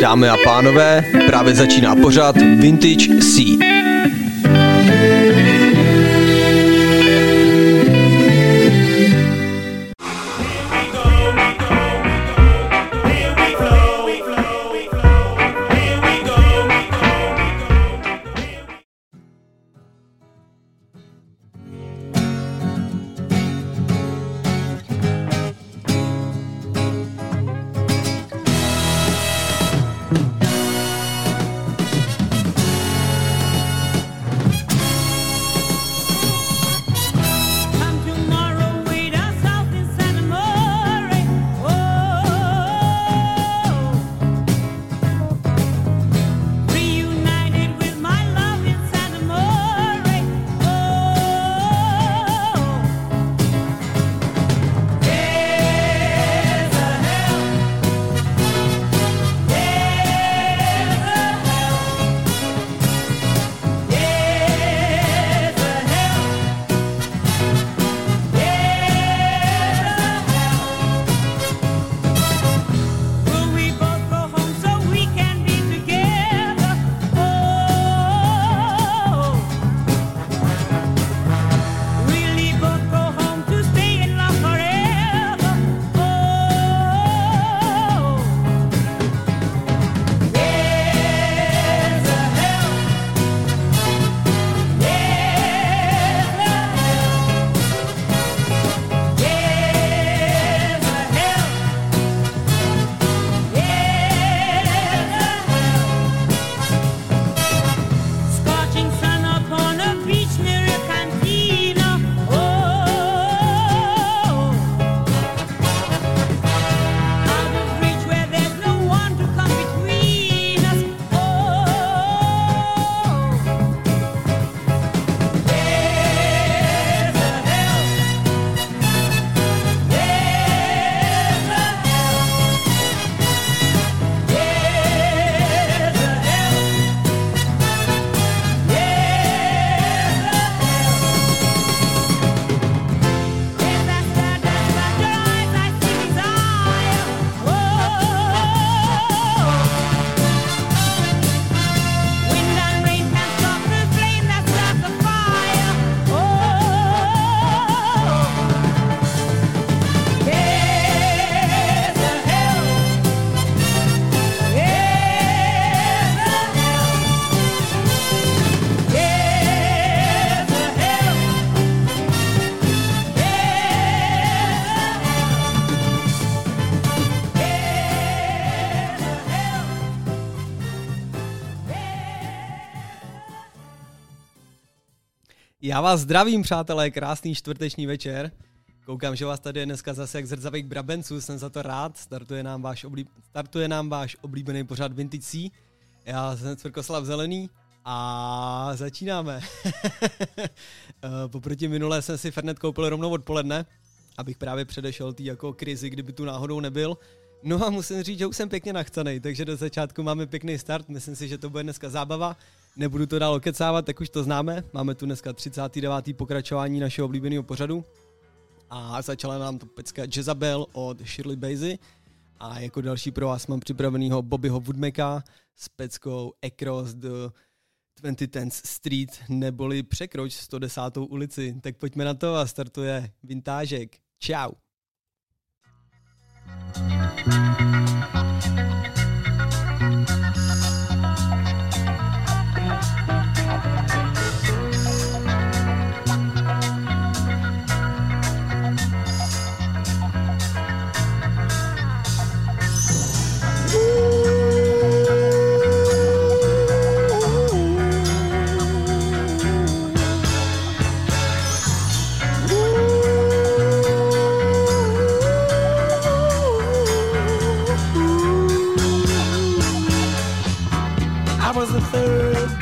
Dámy a pánové, právě začíná pořád Vintage C. Vás zdravím, přátelé, krásný čtvrteční večer. Koukám, že vás tady je dneska zase jak zrcavých brabenců, jsem za to rád. Startuje nám váš, oblíb... Startuje nám váš oblíbený pořad Vintage. Já jsem Cvrkoslav Zelený a začínáme. Eh, Poproti minulé jsem si Fernet koupil rovnou odpoledne, abych právě předešel tý jako krizi, kdyby tu náhodou nebyl. No a musím říct, že už jsem pěkně nachcený, takže do začátku máme pěkný start, myslím si, že to bude dneska zábava. Nebudu to dál okecávat, tak už to známe. Máme tu dneska 39. pokračování našeho oblíbeného pořadu. A začala nám to pecka Jezabel od Shirley Bassey. A jako další pro vás mám připravenýho Bobbyho Woodmacka s peckou Across the 2010 Street, neboli překroč 110. ulici. Tak pojďme na to a startuje Vintážek. Ciao. I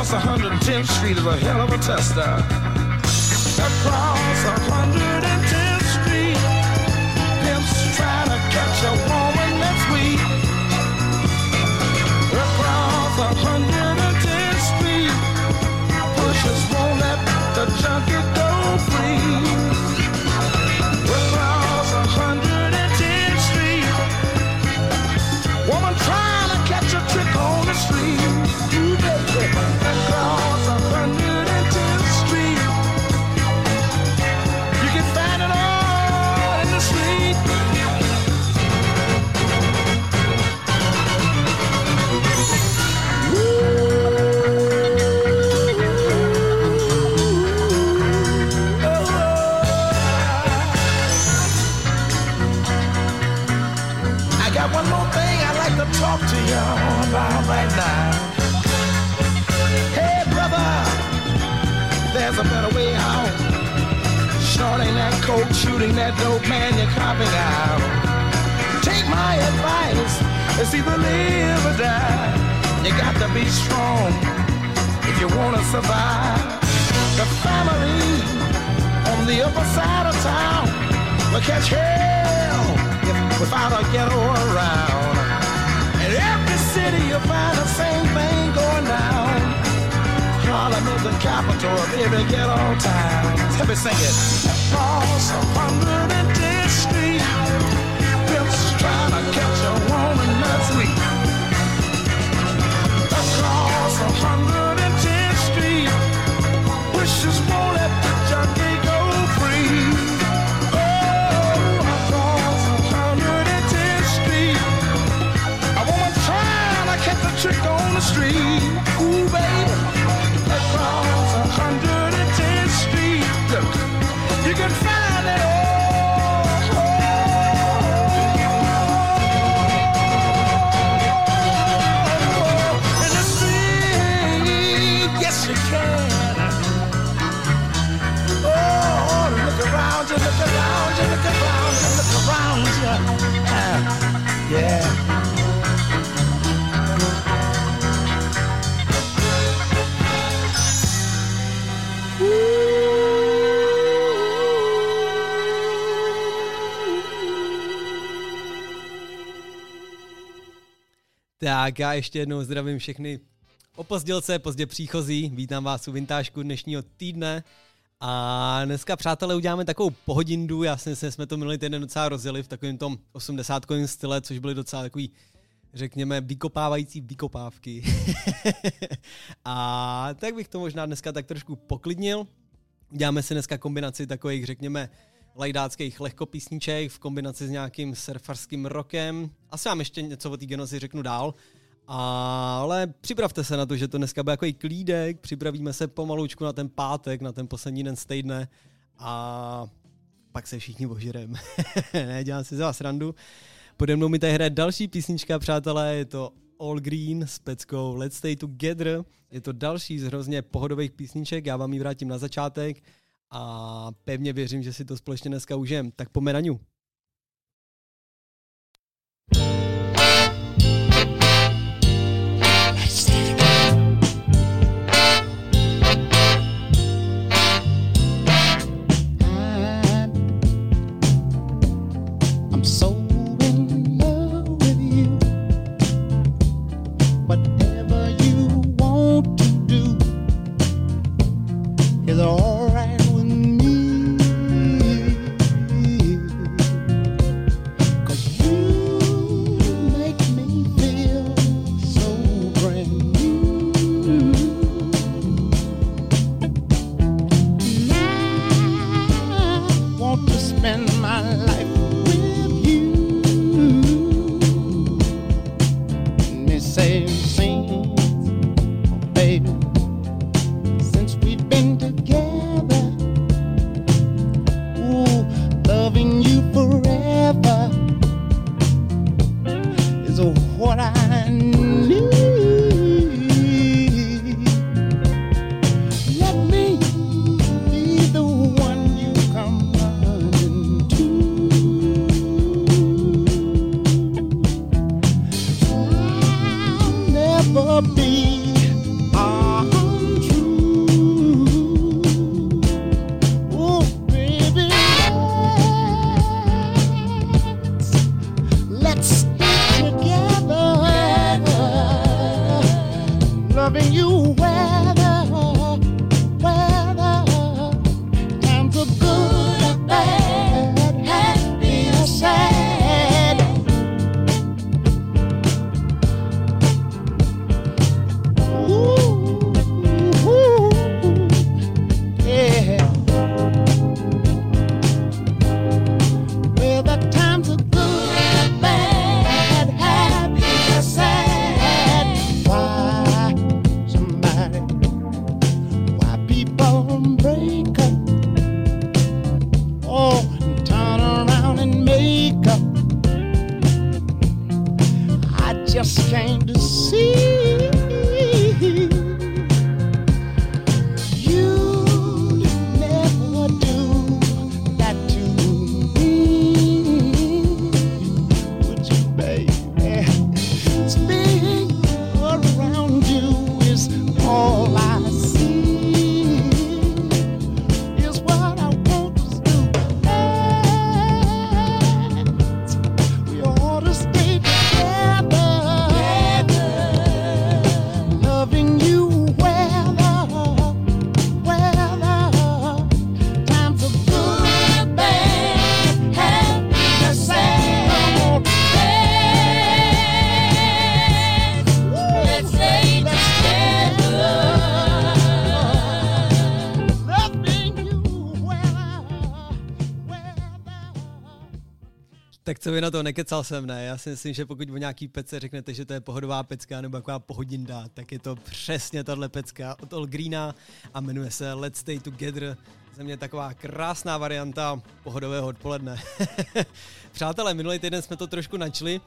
Across 110th Street is a hell of a tester. Uh. Across 110th Tak já ještě jednou zdravím všechny opozdělce, pozdě příchozí. Vítám vás u vintážku dnešního týdne. A dneska, přátelé, uděláme takovou pohodindu. Já si myslím, že jsme to minulý týden docela rozjeli v takovém tom 80 style, což byly docela takový, řekněme, vykopávající vykopávky. a tak bych to možná dneska tak trošku poklidnil. Uděláme si dneska kombinaci takových, řekněme, lajdáckých lehkopísniček v kombinaci s nějakým surfarským rokem. Asi vám ještě něco o té genozi řeknu dál. Ale připravte se na to, že to dneska bude takový klídek, připravíme se pomalučku na ten pátek, na ten poslední den z a pak se všichni ožerem. ne, dělám si za vás randu. Pode mnou mi tady hraje další písnička, přátelé, je to All Green s peckou Let's Stay Together. Je to další z hrozně pohodových písniček, já vám ji vrátím na začátek a pevně věřím, že si to společně dneska užijem. Tak pojďme na nekecal jsem, ne? Já si myslím, že pokud o nějaký pece řeknete, že to je pohodová pecka nebo taková pohodinda, tak je to přesně tahle pecka od All Greena a jmenuje se Let's Stay Together. Za mě taková krásná varianta pohodového odpoledne. Přátelé, minulý týden jsme to trošku načli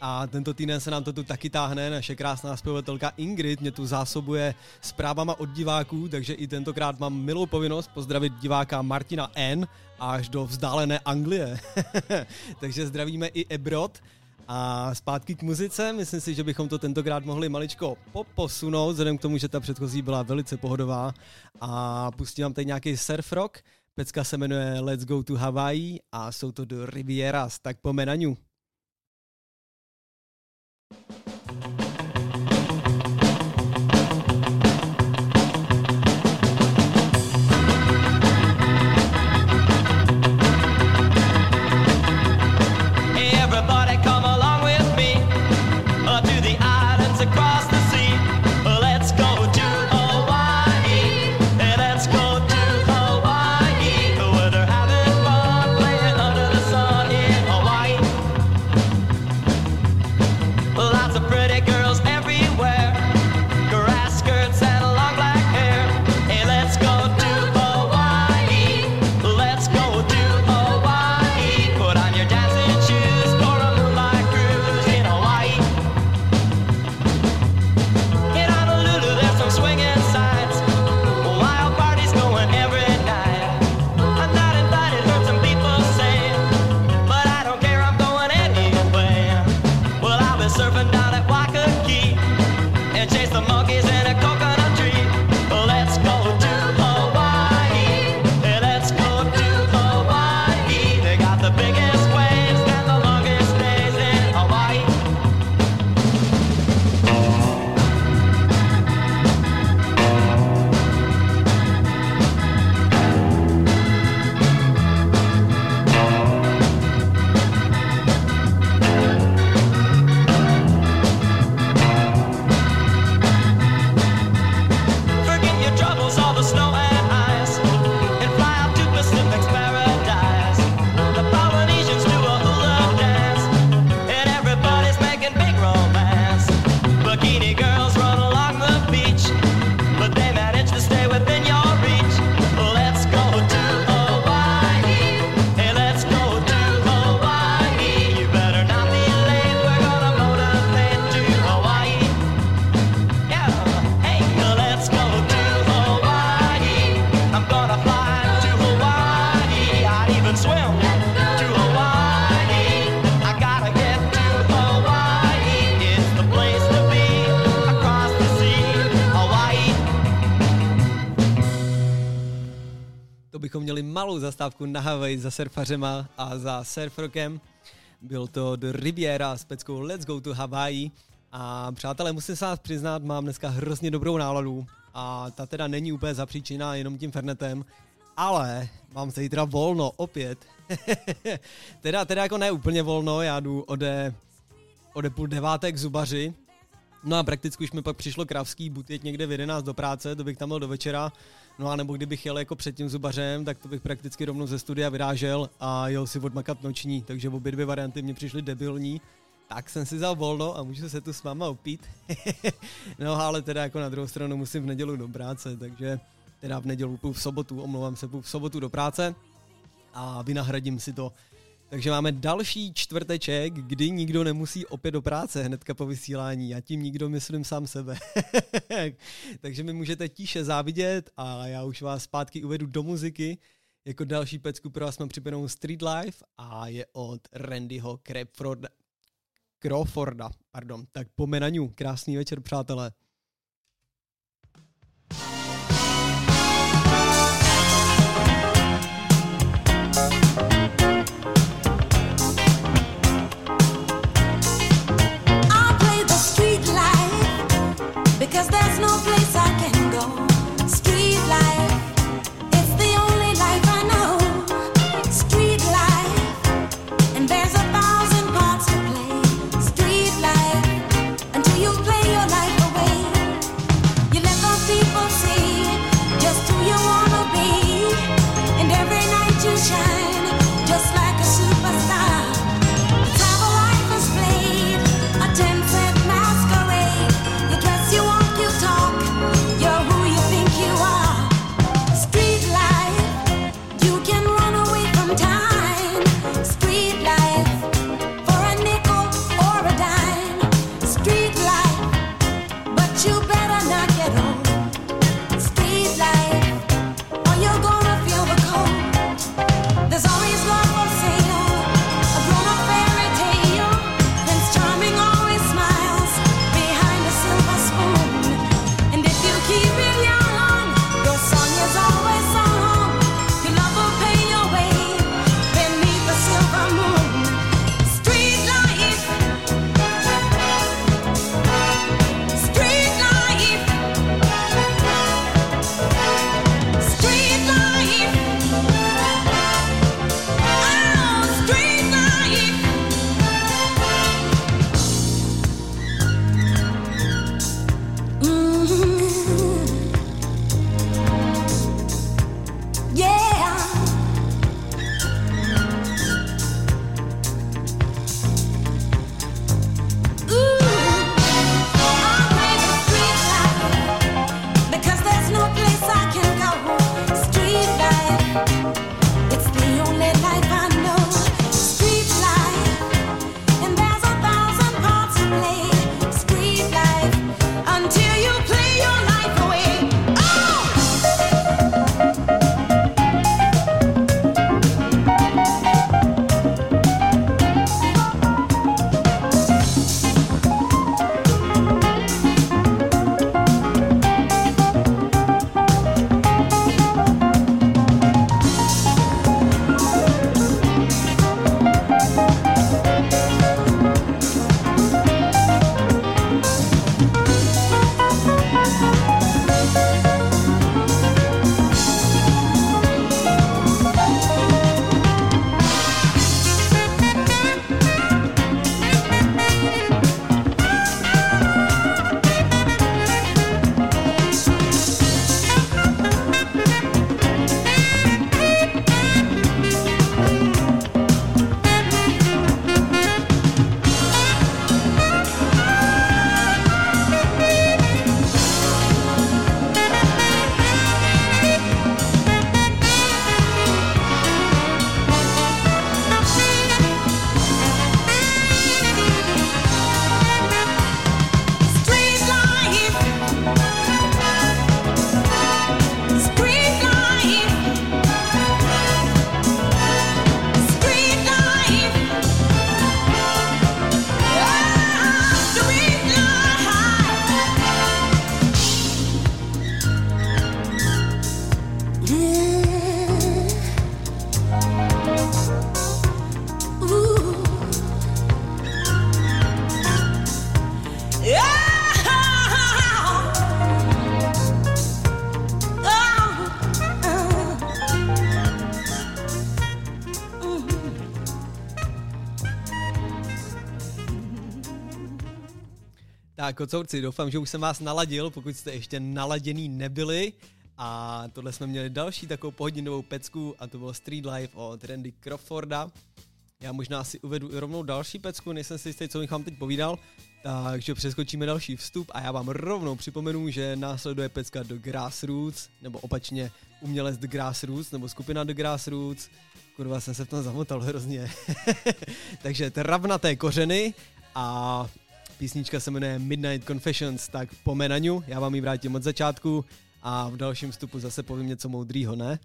a tento týden se nám to tu taky táhne. Naše krásná zpěvatelka Ingrid mě tu zásobuje zprávama od diváků, takže i tentokrát mám milou povinnost pozdravit diváka Martina N. až do vzdálené Anglie. takže zdravíme i Ebrod. A zpátky k muzice, myslím si, že bychom to tentokrát mohli maličko poposunout, vzhledem k tomu, že ta předchozí byla velice pohodová. A pustím vám tady nějaký surf rock. Pecka se jmenuje Let's Go to Hawaii a jsou to do Rivieras, tak po menaňu. you malou zastávku na Hawaii za surfařema a za surfrokem. Byl to do Riviera s peckou Let's Go to Hawaii. A přátelé, musím se vás přiznat, mám dneska hrozně dobrou náladu a ta teda není úplně zapříčiná jenom tím fernetem, ale mám zítra volno opět. teda, teda jako ne úplně volno, já jdu ode, ode půl deváté k zubaři, No a prakticky už mi pak přišlo kravský buď jet někde v 11 do práce, to bych tam byl do večera. No a nebo kdybych jel jako před tím zubařem, tak to bych prakticky rovnou ze studia vyrážel a jel si odmakat noční, takže obě dvě varianty mě přišly debilní. Tak jsem si vzal volno a můžu se tu s máma opít. no ale teda jako na druhou stranu musím v nedělu do práce, takže teda v nedělu půl v sobotu, omlouvám se, půl v sobotu do práce a vynahradím si to takže máme další čtvrteček, kdy nikdo nemusí opět do práce hnedka po vysílání. Já tím nikdo myslím sám sebe. Takže mi můžete tiše závidět a já už vás zpátky uvedu do muziky. Jako další pecku pro vás mám připravenou Street Life a je od Randyho Crawforda. Crawforda, pardon. Tak po. Krásný večer, přátelé. Kocourci, doufám, že už jsem vás naladil, pokud jste ještě naladěný nebyli. A tohle jsme měli další takovou pohodinovou pecku a to bylo Street Life od Randy Crawforda. Já možná si uvedu rovnou další pecku, nejsem si jistý, co bych vám teď povídal, takže přeskočíme další vstup a já vám rovnou připomenu, že následuje pecka do Grassroots, nebo opačně umělec The Grassroots, nebo skupina The Grassroots. Kurva, jsem se v tom zamotal hrozně. takže travnaté kořeny a písnička se jmenuje Midnight Confessions, tak po Menaňu, já vám ji vrátím od začátku a v dalším vstupu zase povím něco moudrýho, ne?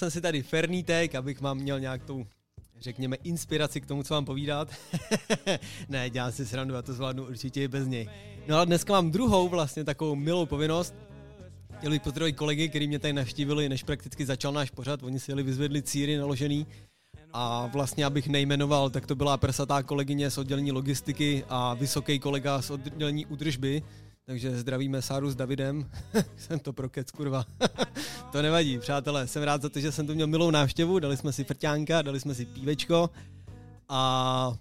Jsem si tady fernítek, abych vám měl nějak tu, řekněme, inspiraci k tomu, co vám povídat. ne, dělám si srandu, já to zvládnu určitě i bez něj. No ale dneska mám druhou vlastně takovou milou povinnost. Chtěl bych pozdravit kolegy, kteří mě tady navštívili, než prakticky začal náš pořad. Oni si jeli vyzvedli círy naložený. A vlastně, abych nejmenoval, tak to byla prsatá kolegyně z oddělení logistiky a vysoký kolega z oddělení údržby. Takže zdravíme Sáru s Davidem. jsem to prokec, kurva. To nevadí, přátelé. Jsem rád za to, že jsem tu měl milou návštěvu. Dali jsme si frťánka, dali jsme si pívečko. A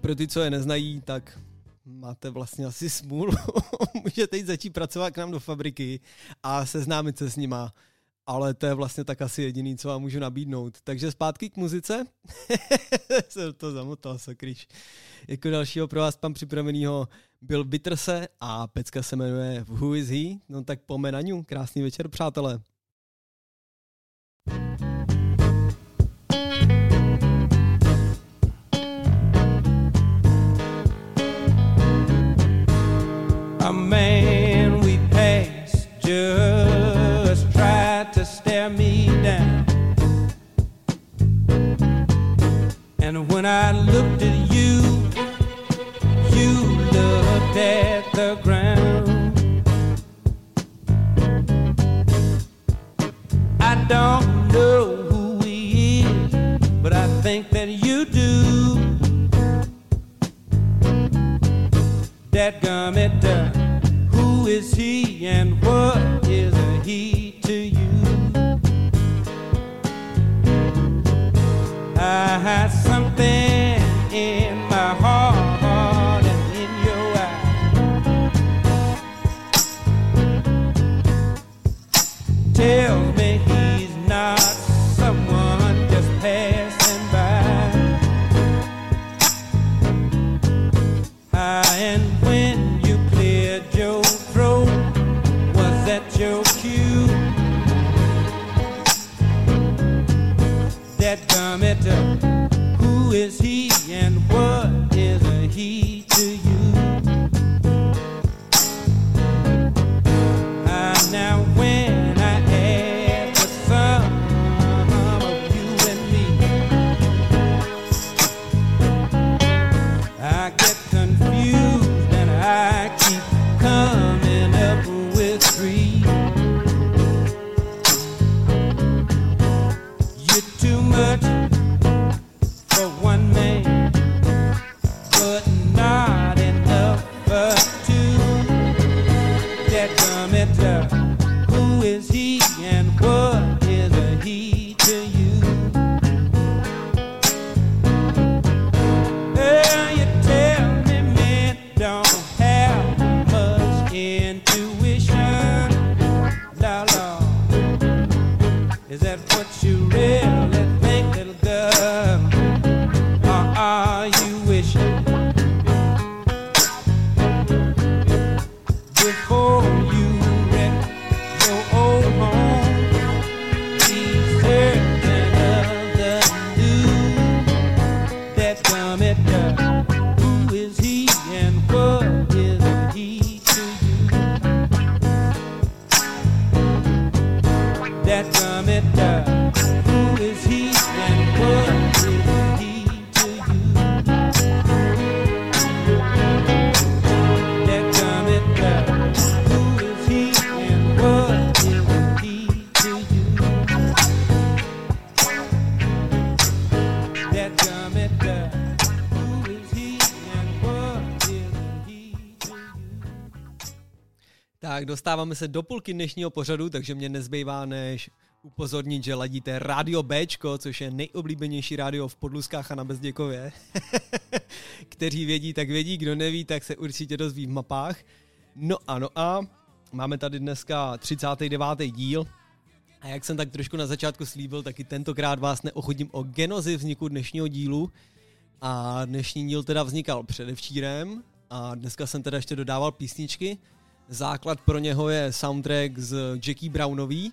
pro ty, co je neznají, tak máte vlastně asi smůlu. Můžete jít začít pracovat k nám do fabriky a seznámit se s nima. Ale to je vlastně tak asi jediný, co vám můžu nabídnout. Takže zpátky k muzice. Jsem to zamotal, sakryš. Jako dalšího pro vás pan připravenýho byl Bitrse a pecka se jmenuje Who is he? No tak po. Krásný večer, přátelé. A man we passed just tried to stare me down. And when I looked at you, you looked at the ground. I don't that gummy duck? Who is he and what is a he to you? I dostáváme se do půlky dnešního pořadu, takže mě nezbývá než upozornit, že ladíte Rádio Bčko, což je nejoblíbenější rádio v Podluskách a na Bezděkově. Kteří vědí, tak vědí, kdo neví, tak se určitě dozví v mapách. No a no a máme tady dneska 39. díl a jak jsem tak trošku na začátku slíbil, taky tentokrát vás neochodím o genozi vzniku dnešního dílu. A dnešní díl teda vznikal předevčírem a dneska jsem teda ještě dodával písničky. Základ pro něho je soundtrack z Jackie Brownový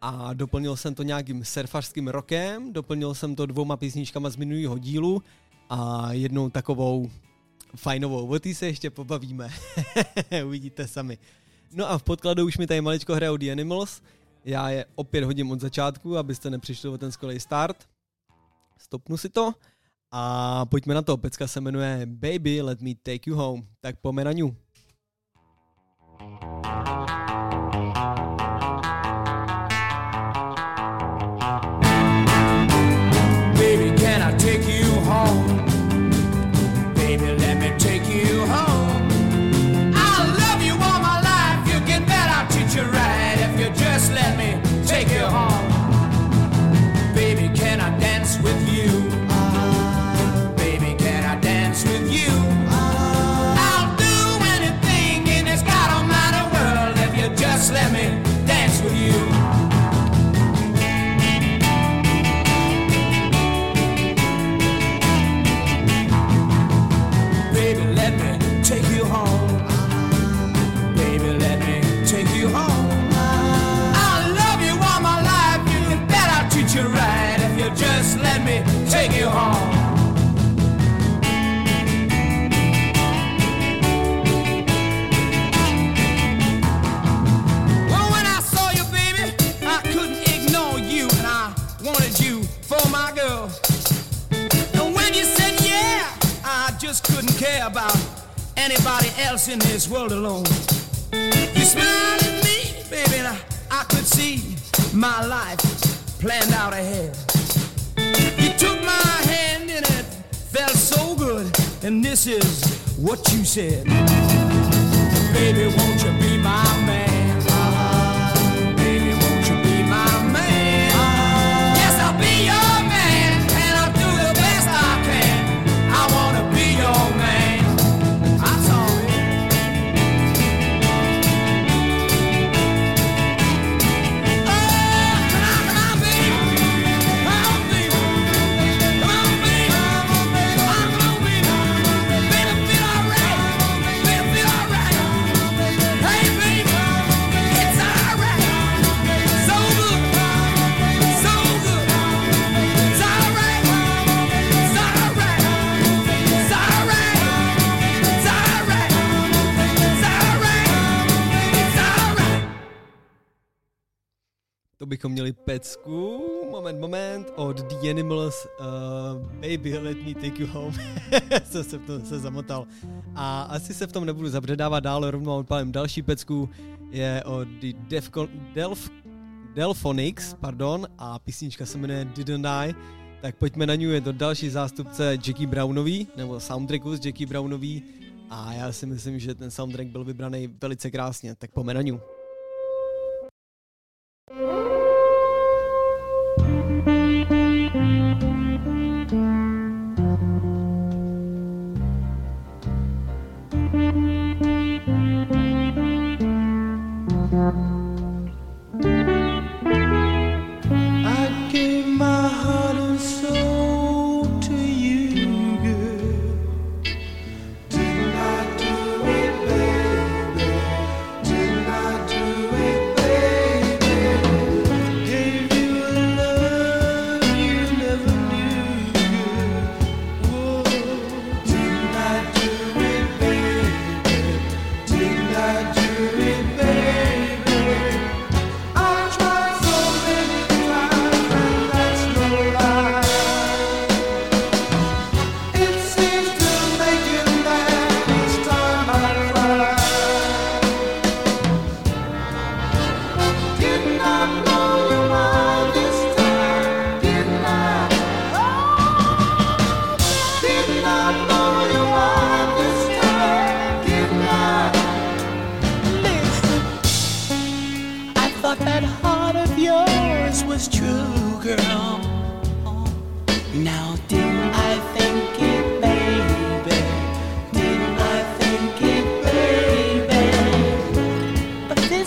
a doplnil jsem to nějakým surfařským rokem, doplnil jsem to dvouma písničkama z minulého dílu a jednou takovou fajnovou. O se ještě pobavíme. Uvidíte sami. No a v podkladu už mi tady maličko hrajou The Animals. Já je opět hodím od začátku, abyste nepřišli o ten skvělý start. Stopnu si to a pojďme na to. Pecka se jmenuje Baby Let Me Take You Home. Tak pojďme na Thank you. This world alone. You smiled at me, baby, and I, I could see my life planned out ahead. You took my hand and it felt so good, and this is what you said. Baby Let Me Take You Home, se, se v tom se zamotal. A asi se v tom nebudu zabředávat dál, rovnou odpálím další pecku, je od Defcon, Delf, Delphonics, pardon, a písnička se jmenuje Didn't I, tak pojďme na ní, je to další zástupce Jackie Brownový, nebo soundtracku z Jackie Brownový, a já si myslím, že ten soundtrack byl vybraný velice krásně, tak pojďme na ní.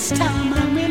This time I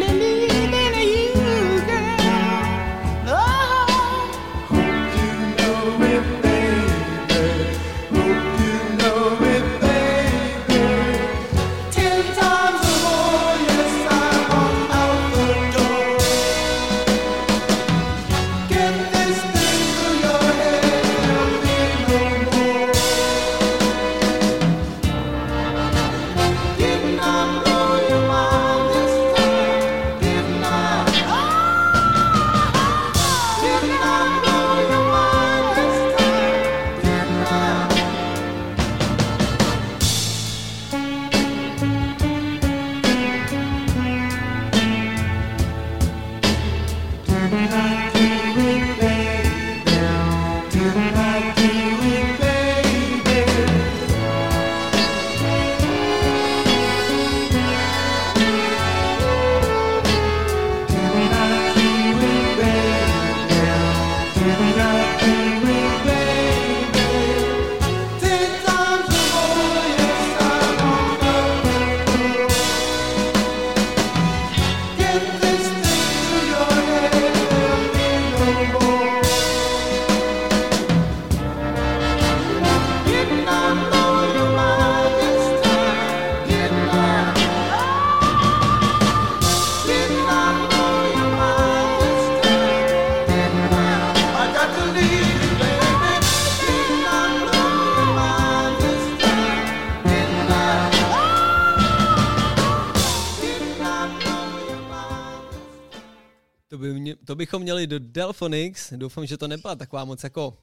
do Delphonics. Doufám, že to nebyla taková moc jako,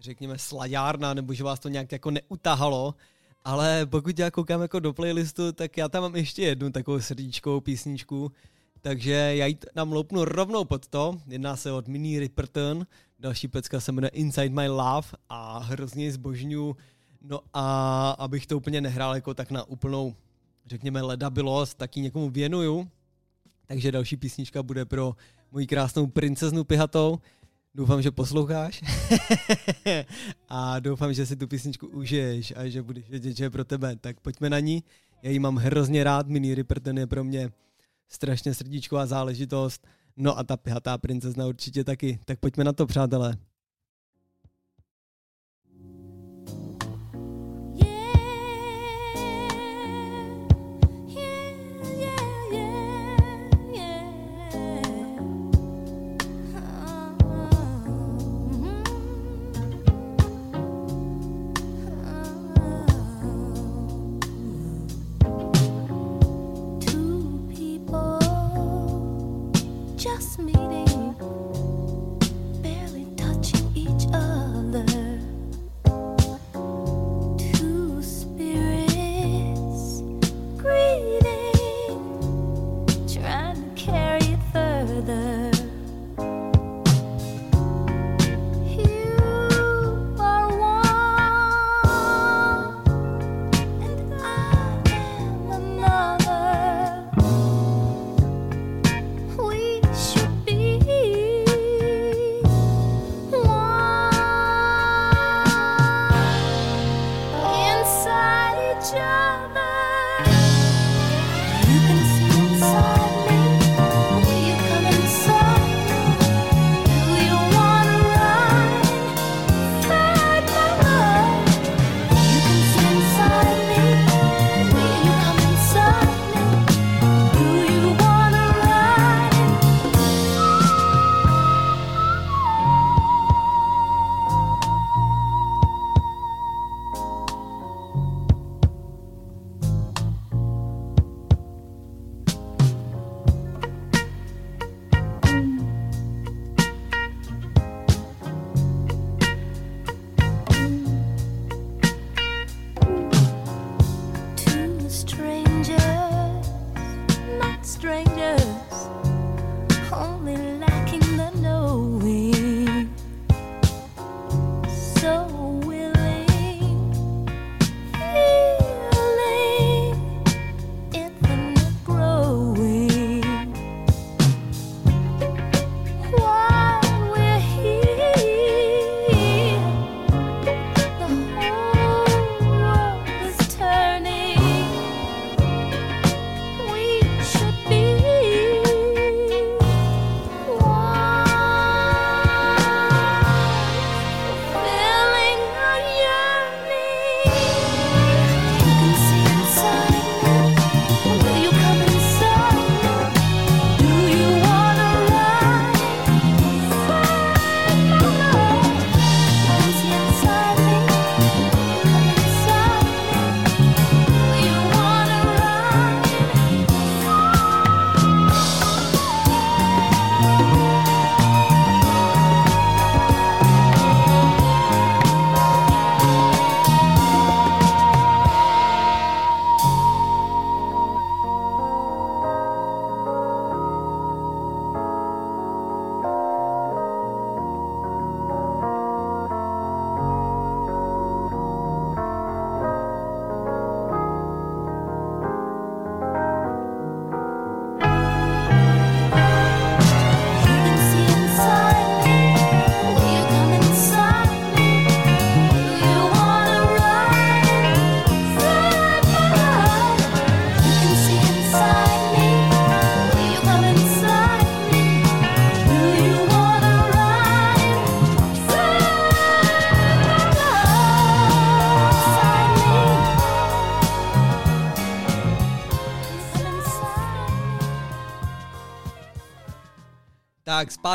řekněme, slajárna, nebo že vás to nějak jako neutahalo. Ale pokud já koukám jako do playlistu, tak já tam mám ještě jednu takovou srdíčkovou písničku. Takže já ji tam loupnu rovnou pod to. Jedná se od Mini Ripperton. Další pecka se jmenuje Inside My Love a hrozně ji zbožňuju. No a abych to úplně nehrál jako tak na úplnou, řekněme, ledabilost, tak ji někomu věnuju. Takže další písnička bude pro moji krásnou princeznu Pihatou. Doufám, že posloucháš. a doufám, že si tu písničku užiješ a že budeš vědět, že je pro tebe. Tak pojďme na ní. Já ji mám hrozně rád. Mini Ripper ten je pro mě strašně srdíčková záležitost. No a ta pihatá princezna určitě taky. Tak pojďme na to, přátelé. Just meeting,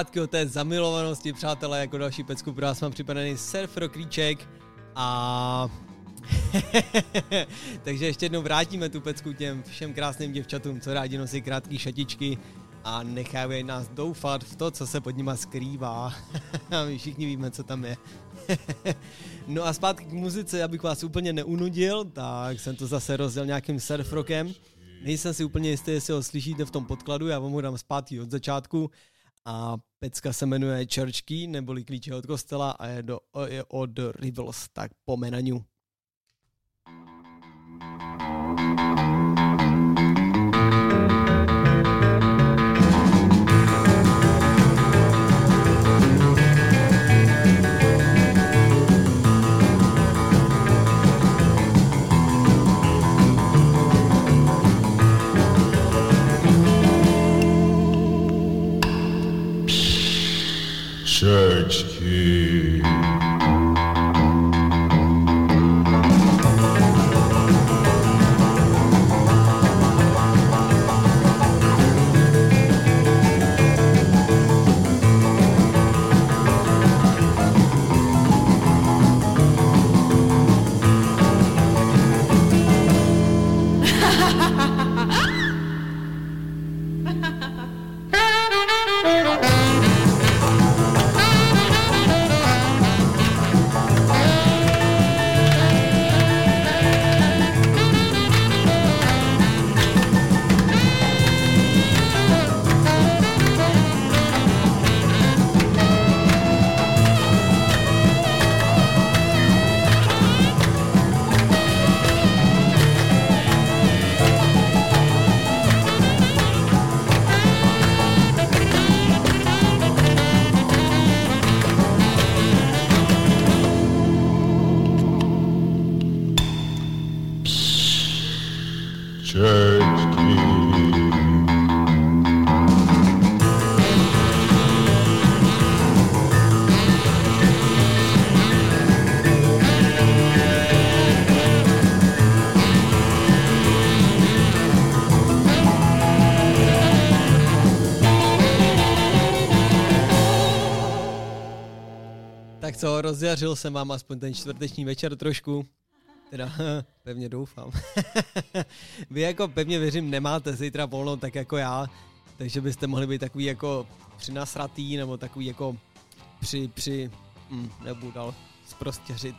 zpátky o té zamilovanosti, přátelé, jako další pecku pro vás mám připravený surf rocklíček a... Takže ještě jednou vrátíme tu pecku těm všem krásným děvčatům, co rádi nosí krátké šatičky a nechávají nás doufat v to, co se pod nima skrývá. A my všichni víme, co tam je. no a zpátky k muzice, abych vás úplně neunudil, tak jsem to zase rozděl nějakým surf rockem. Nejsem si úplně jistý, jestli ho slyšíte v tom podkladu, já vám ho dám zpátky od začátku. A pecka se jmenuje Key, neboli klíče od kostela a je, do, je od Rivals, tak po menaniu. Church co, rozjařil jsem vám aspoň ten čtvrteční večer trošku. Teda, pevně doufám. Vy jako pevně věřím, nemáte zítra volno tak jako já, takže byste mohli být takový jako přinasratý, nebo takový jako při, při, hm, nebudu dál zprostěřit.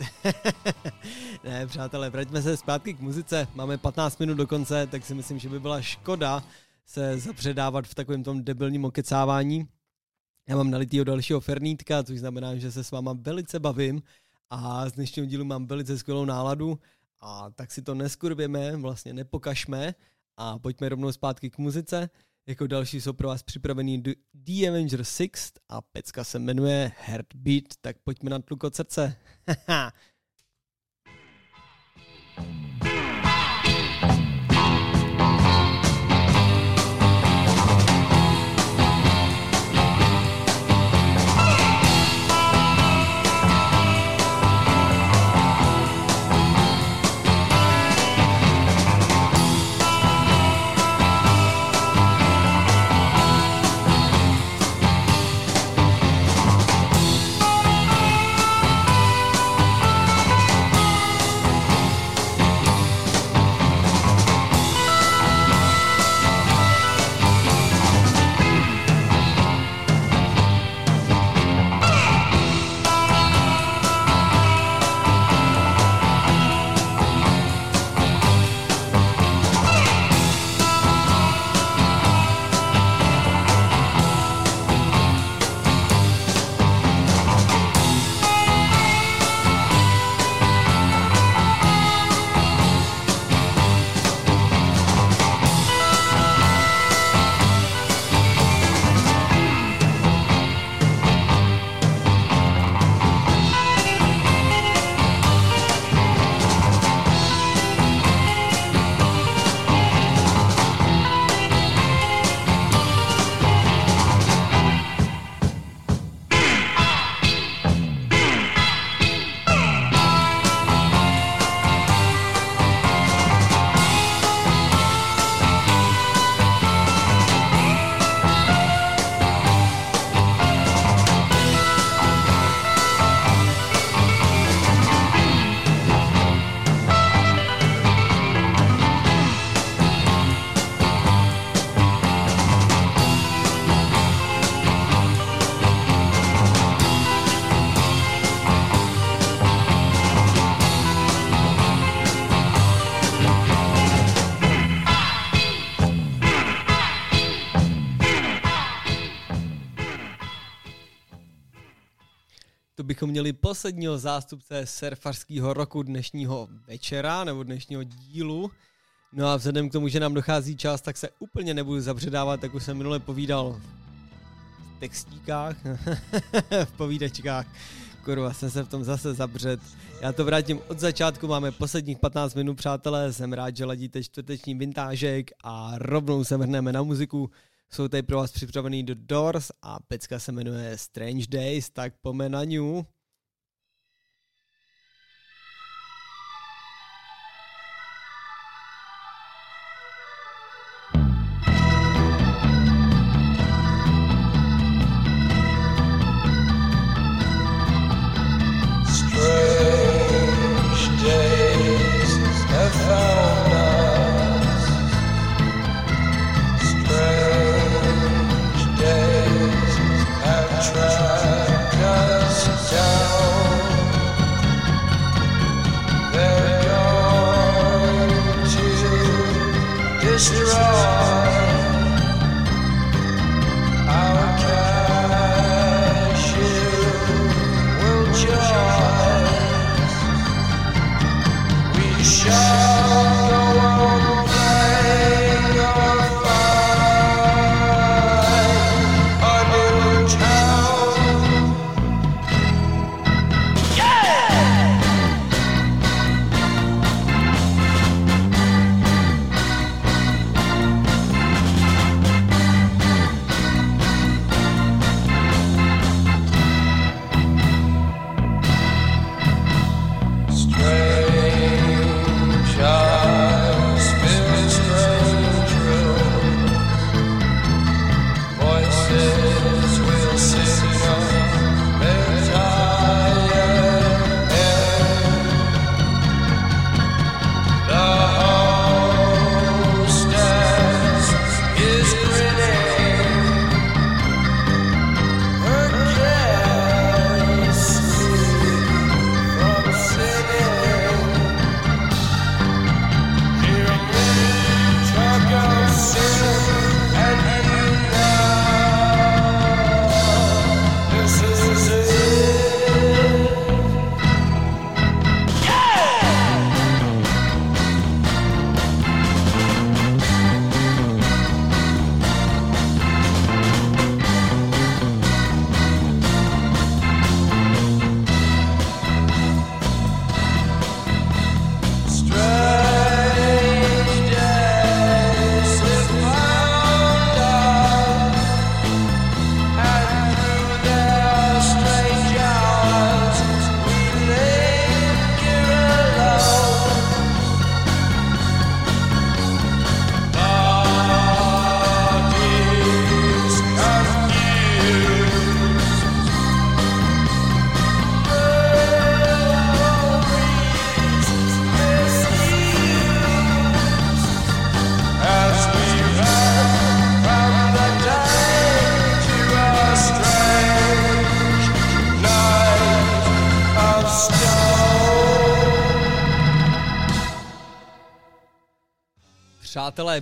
ne, přátelé, vraťme se zpátky k muzice. Máme 15 minut do konce, tak si myslím, že by byla škoda se zapředávat v takovém tom debilním okecávání. Já mám nalitýho dalšího fernítka, což znamená, že se s váma velice bavím a z dnešního dílu mám velice skvělou náladu a tak si to neskurvěme, vlastně nepokašme a pojďme rovnou zpátky k muzice. Jako další jsou pro vás připravený The, Avenger 6 a pecka se jmenuje Heartbeat, tak pojďme na tluk od srdce. měli posledního zástupce surfařského roku dnešního večera nebo dnešního dílu. No a vzhledem k tomu, že nám dochází čas, tak se úplně nebudu zabředávat, jak už jsem minule povídal v textíkách, v povídačkách. Kurva, jsem se v tom zase zabřet. Já to vrátím od začátku, máme posledních 15 minut, přátelé, jsem rád, že ladíte čtvrteční vintážek a rovnou se vrhneme na muziku. Jsou tady pro vás připravený do Doors a pecka se jmenuje Strange Days, tak pome na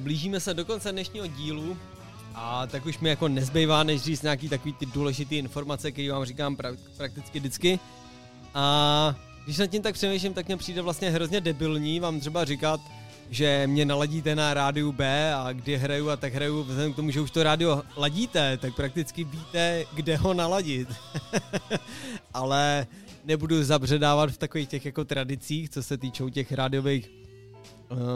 blížíme se do konce dnešního dílu a tak už mi jako nezbývá, než říct nějaký takový ty důležité informace, které vám říkám pra- prakticky vždycky. A když nad tím tak přemýšlím, tak mně přijde vlastně hrozně debilní vám třeba říkat, že mě naladíte na rádiu B a kdy hraju a tak hraju, vzhledem k tomu, že už to rádio ladíte, tak prakticky víte, kde ho naladit. Ale nebudu zabředávat v takových těch jako tradicích, co se týčou těch rádiových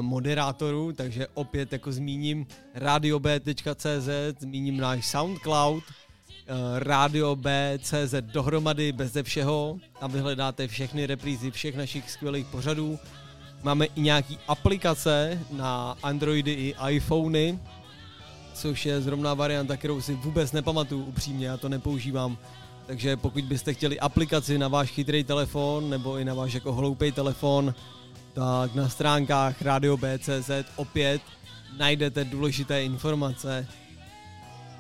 moderátorů, takže opět jako zmíním radiob.cz, zmíním náš Soundcloud, eh, Radio B.cz dohromady, beze všeho. Tam vyhledáte všechny reprízy všech našich skvělých pořadů. Máme i nějaký aplikace na Androidy i iPhony, což je zrovna varianta, kterou si vůbec nepamatuju upřímně, já to nepoužívám. Takže pokud byste chtěli aplikaci na váš chytrý telefon nebo i na váš jako hloupý telefon, tak na stránkách Radio B.cz opět najdete důležité informace.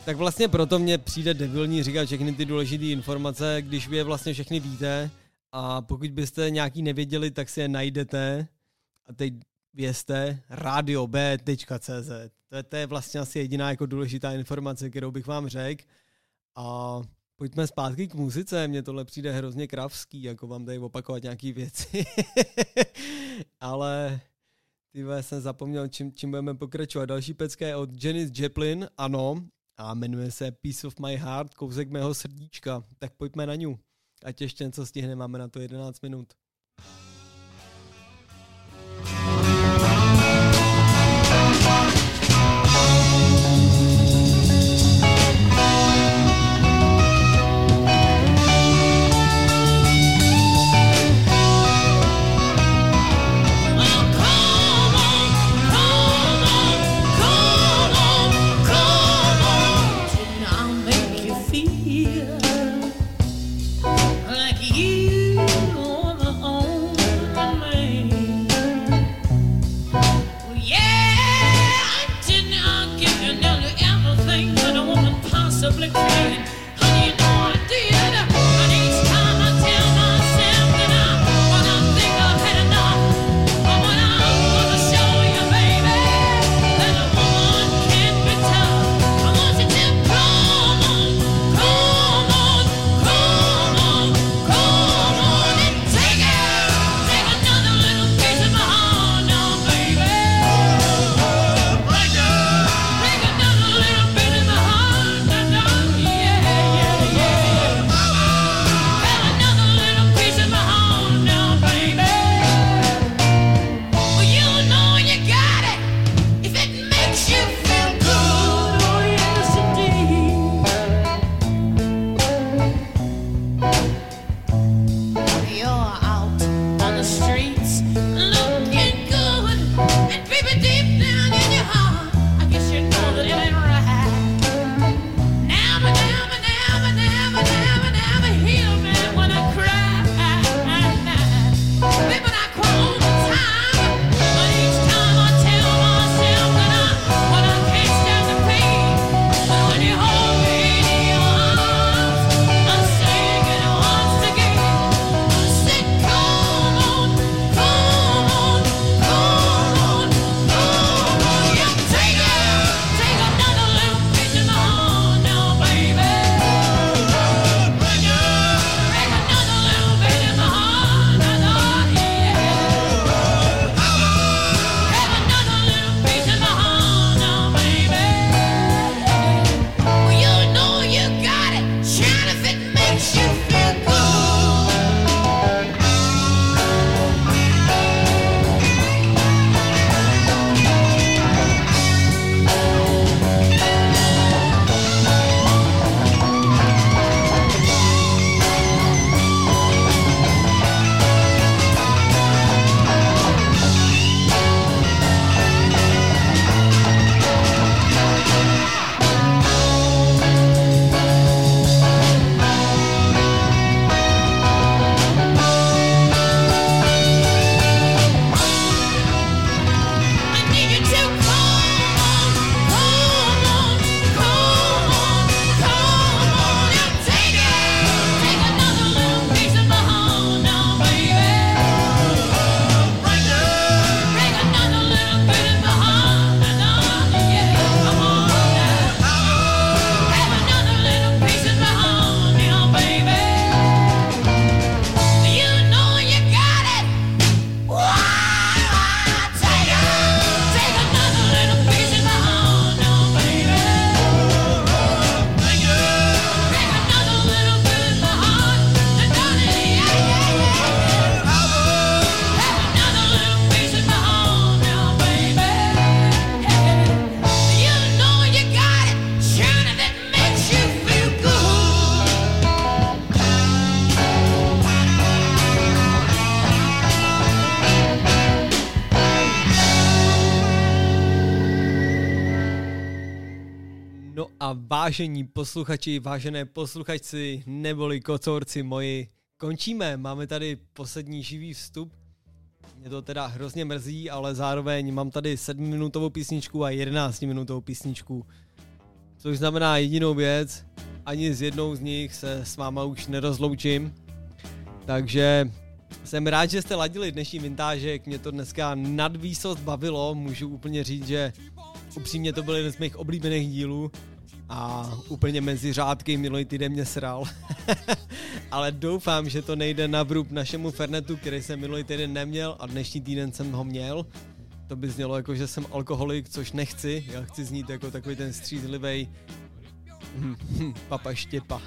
Tak vlastně proto mě přijde debilní říkat všechny ty důležité informace, když vy je vlastně všechny víte a pokud byste nějaký nevěděli, tak si je najdete a teď vězte radiob.cz. To je, to je vlastně asi jediná jako důležitá informace, kterou bych vám řekl. A pojďme zpátky k muzice, mně tohle přijde hrozně kravský, jako vám tady opakovat nějaký věci. Ale ty jsem zapomněl, čím, čím budeme pokračovat. Další pecka je od Janis Joplin, ano, a jmenuje se Piece of My Heart, kousek mého srdíčka. Tak pojďme na ňu. Ať ještě něco stihne, máme na to 11 minut. Vážení posluchači, vážené posluchačci, neboli kocourci moji, končíme. Máme tady poslední živý vstup. Mě to teda hrozně mrzí, ale zároveň mám tady 7-minutovou písničku a 11-minutovou písničku. Což znamená jedinou věc, ani z jednou z nich se s váma už nerozloučím. Takže jsem rád, že jste ladili dnešní vintážek, mě to dneska nadvýsost bavilo, můžu úplně říct, že upřímně to byl jeden z mých oblíbených dílů a úplně mezi řádky minulý týden mě sral. Ale doufám, že to nejde na vrub našemu Fernetu, který jsem minulý týden neměl a dnešní týden jsem ho měl. To by znělo jako, že jsem alkoholik, což nechci. Já chci znít jako takový ten střízlivý papa Štěpa.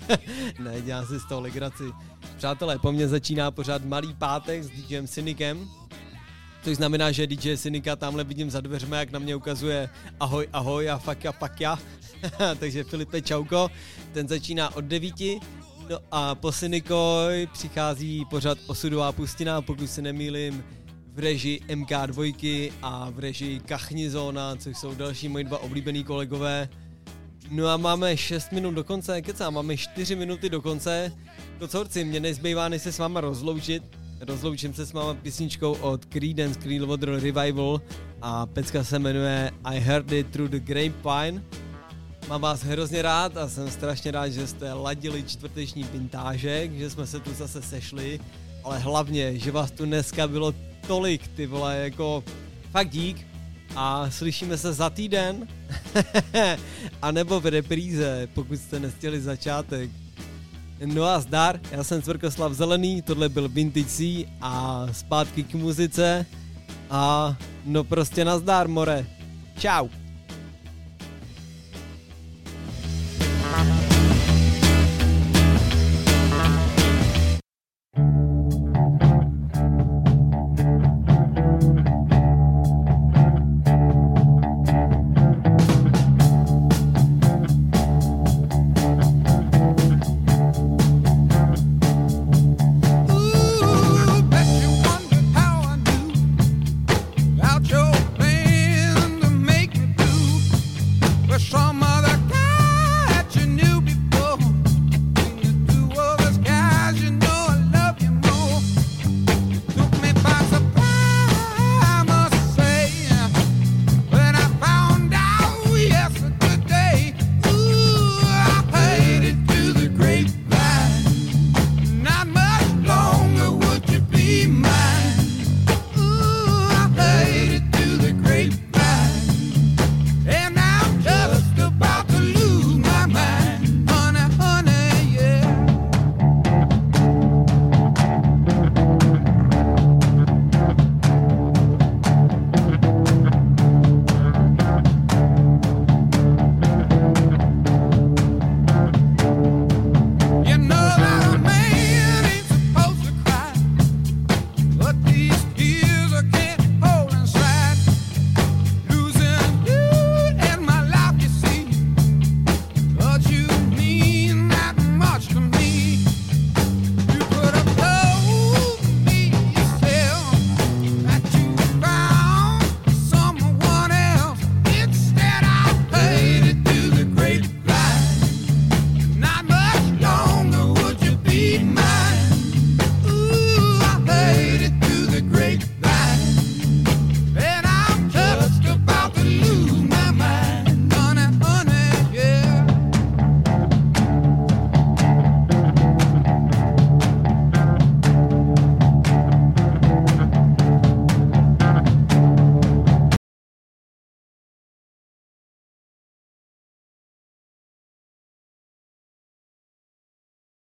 ne, dělám si z toho legraci. Přátelé, po mně začíná pořád malý pátek s DJem Cynikem, což znamená, že DJ Cynika tamhle vidím za dveřmi, jak na mě ukazuje ahoj, ahoj a fuck ja. Takže Filipe Čauko, ten začíná od devíti, no a po Cynikoj přichází pořád osudová pustina, pokud se nemýlim, v režii MK2 a v režii Kachni Zóna, což jsou další moji dva oblíbený kolegové. No a máme 6 minut do konce, kecá, máme 4 minuty do konce. Kocorci, mě nezbývá, než se s váma rozloučit. Rozloučím se s váma písničkou od Creedence Clearwater Revival a pecka se jmenuje I Heard It Through the Grapevine. Mám vás hrozně rád a jsem strašně rád, že jste ladili čtvrteční vintážek, že jsme se tu zase sešli, ale hlavně, že vás tu dneska bylo tolik, ty vole, jako fakt dík a slyšíme se za týden, a nebo v repríze, pokud jste nestihli začátek. No a zdar, já jsem Cvrkoslav Zelený, tohle byl Vintage a zpátky k muzice a no prostě nazdar more. Čau.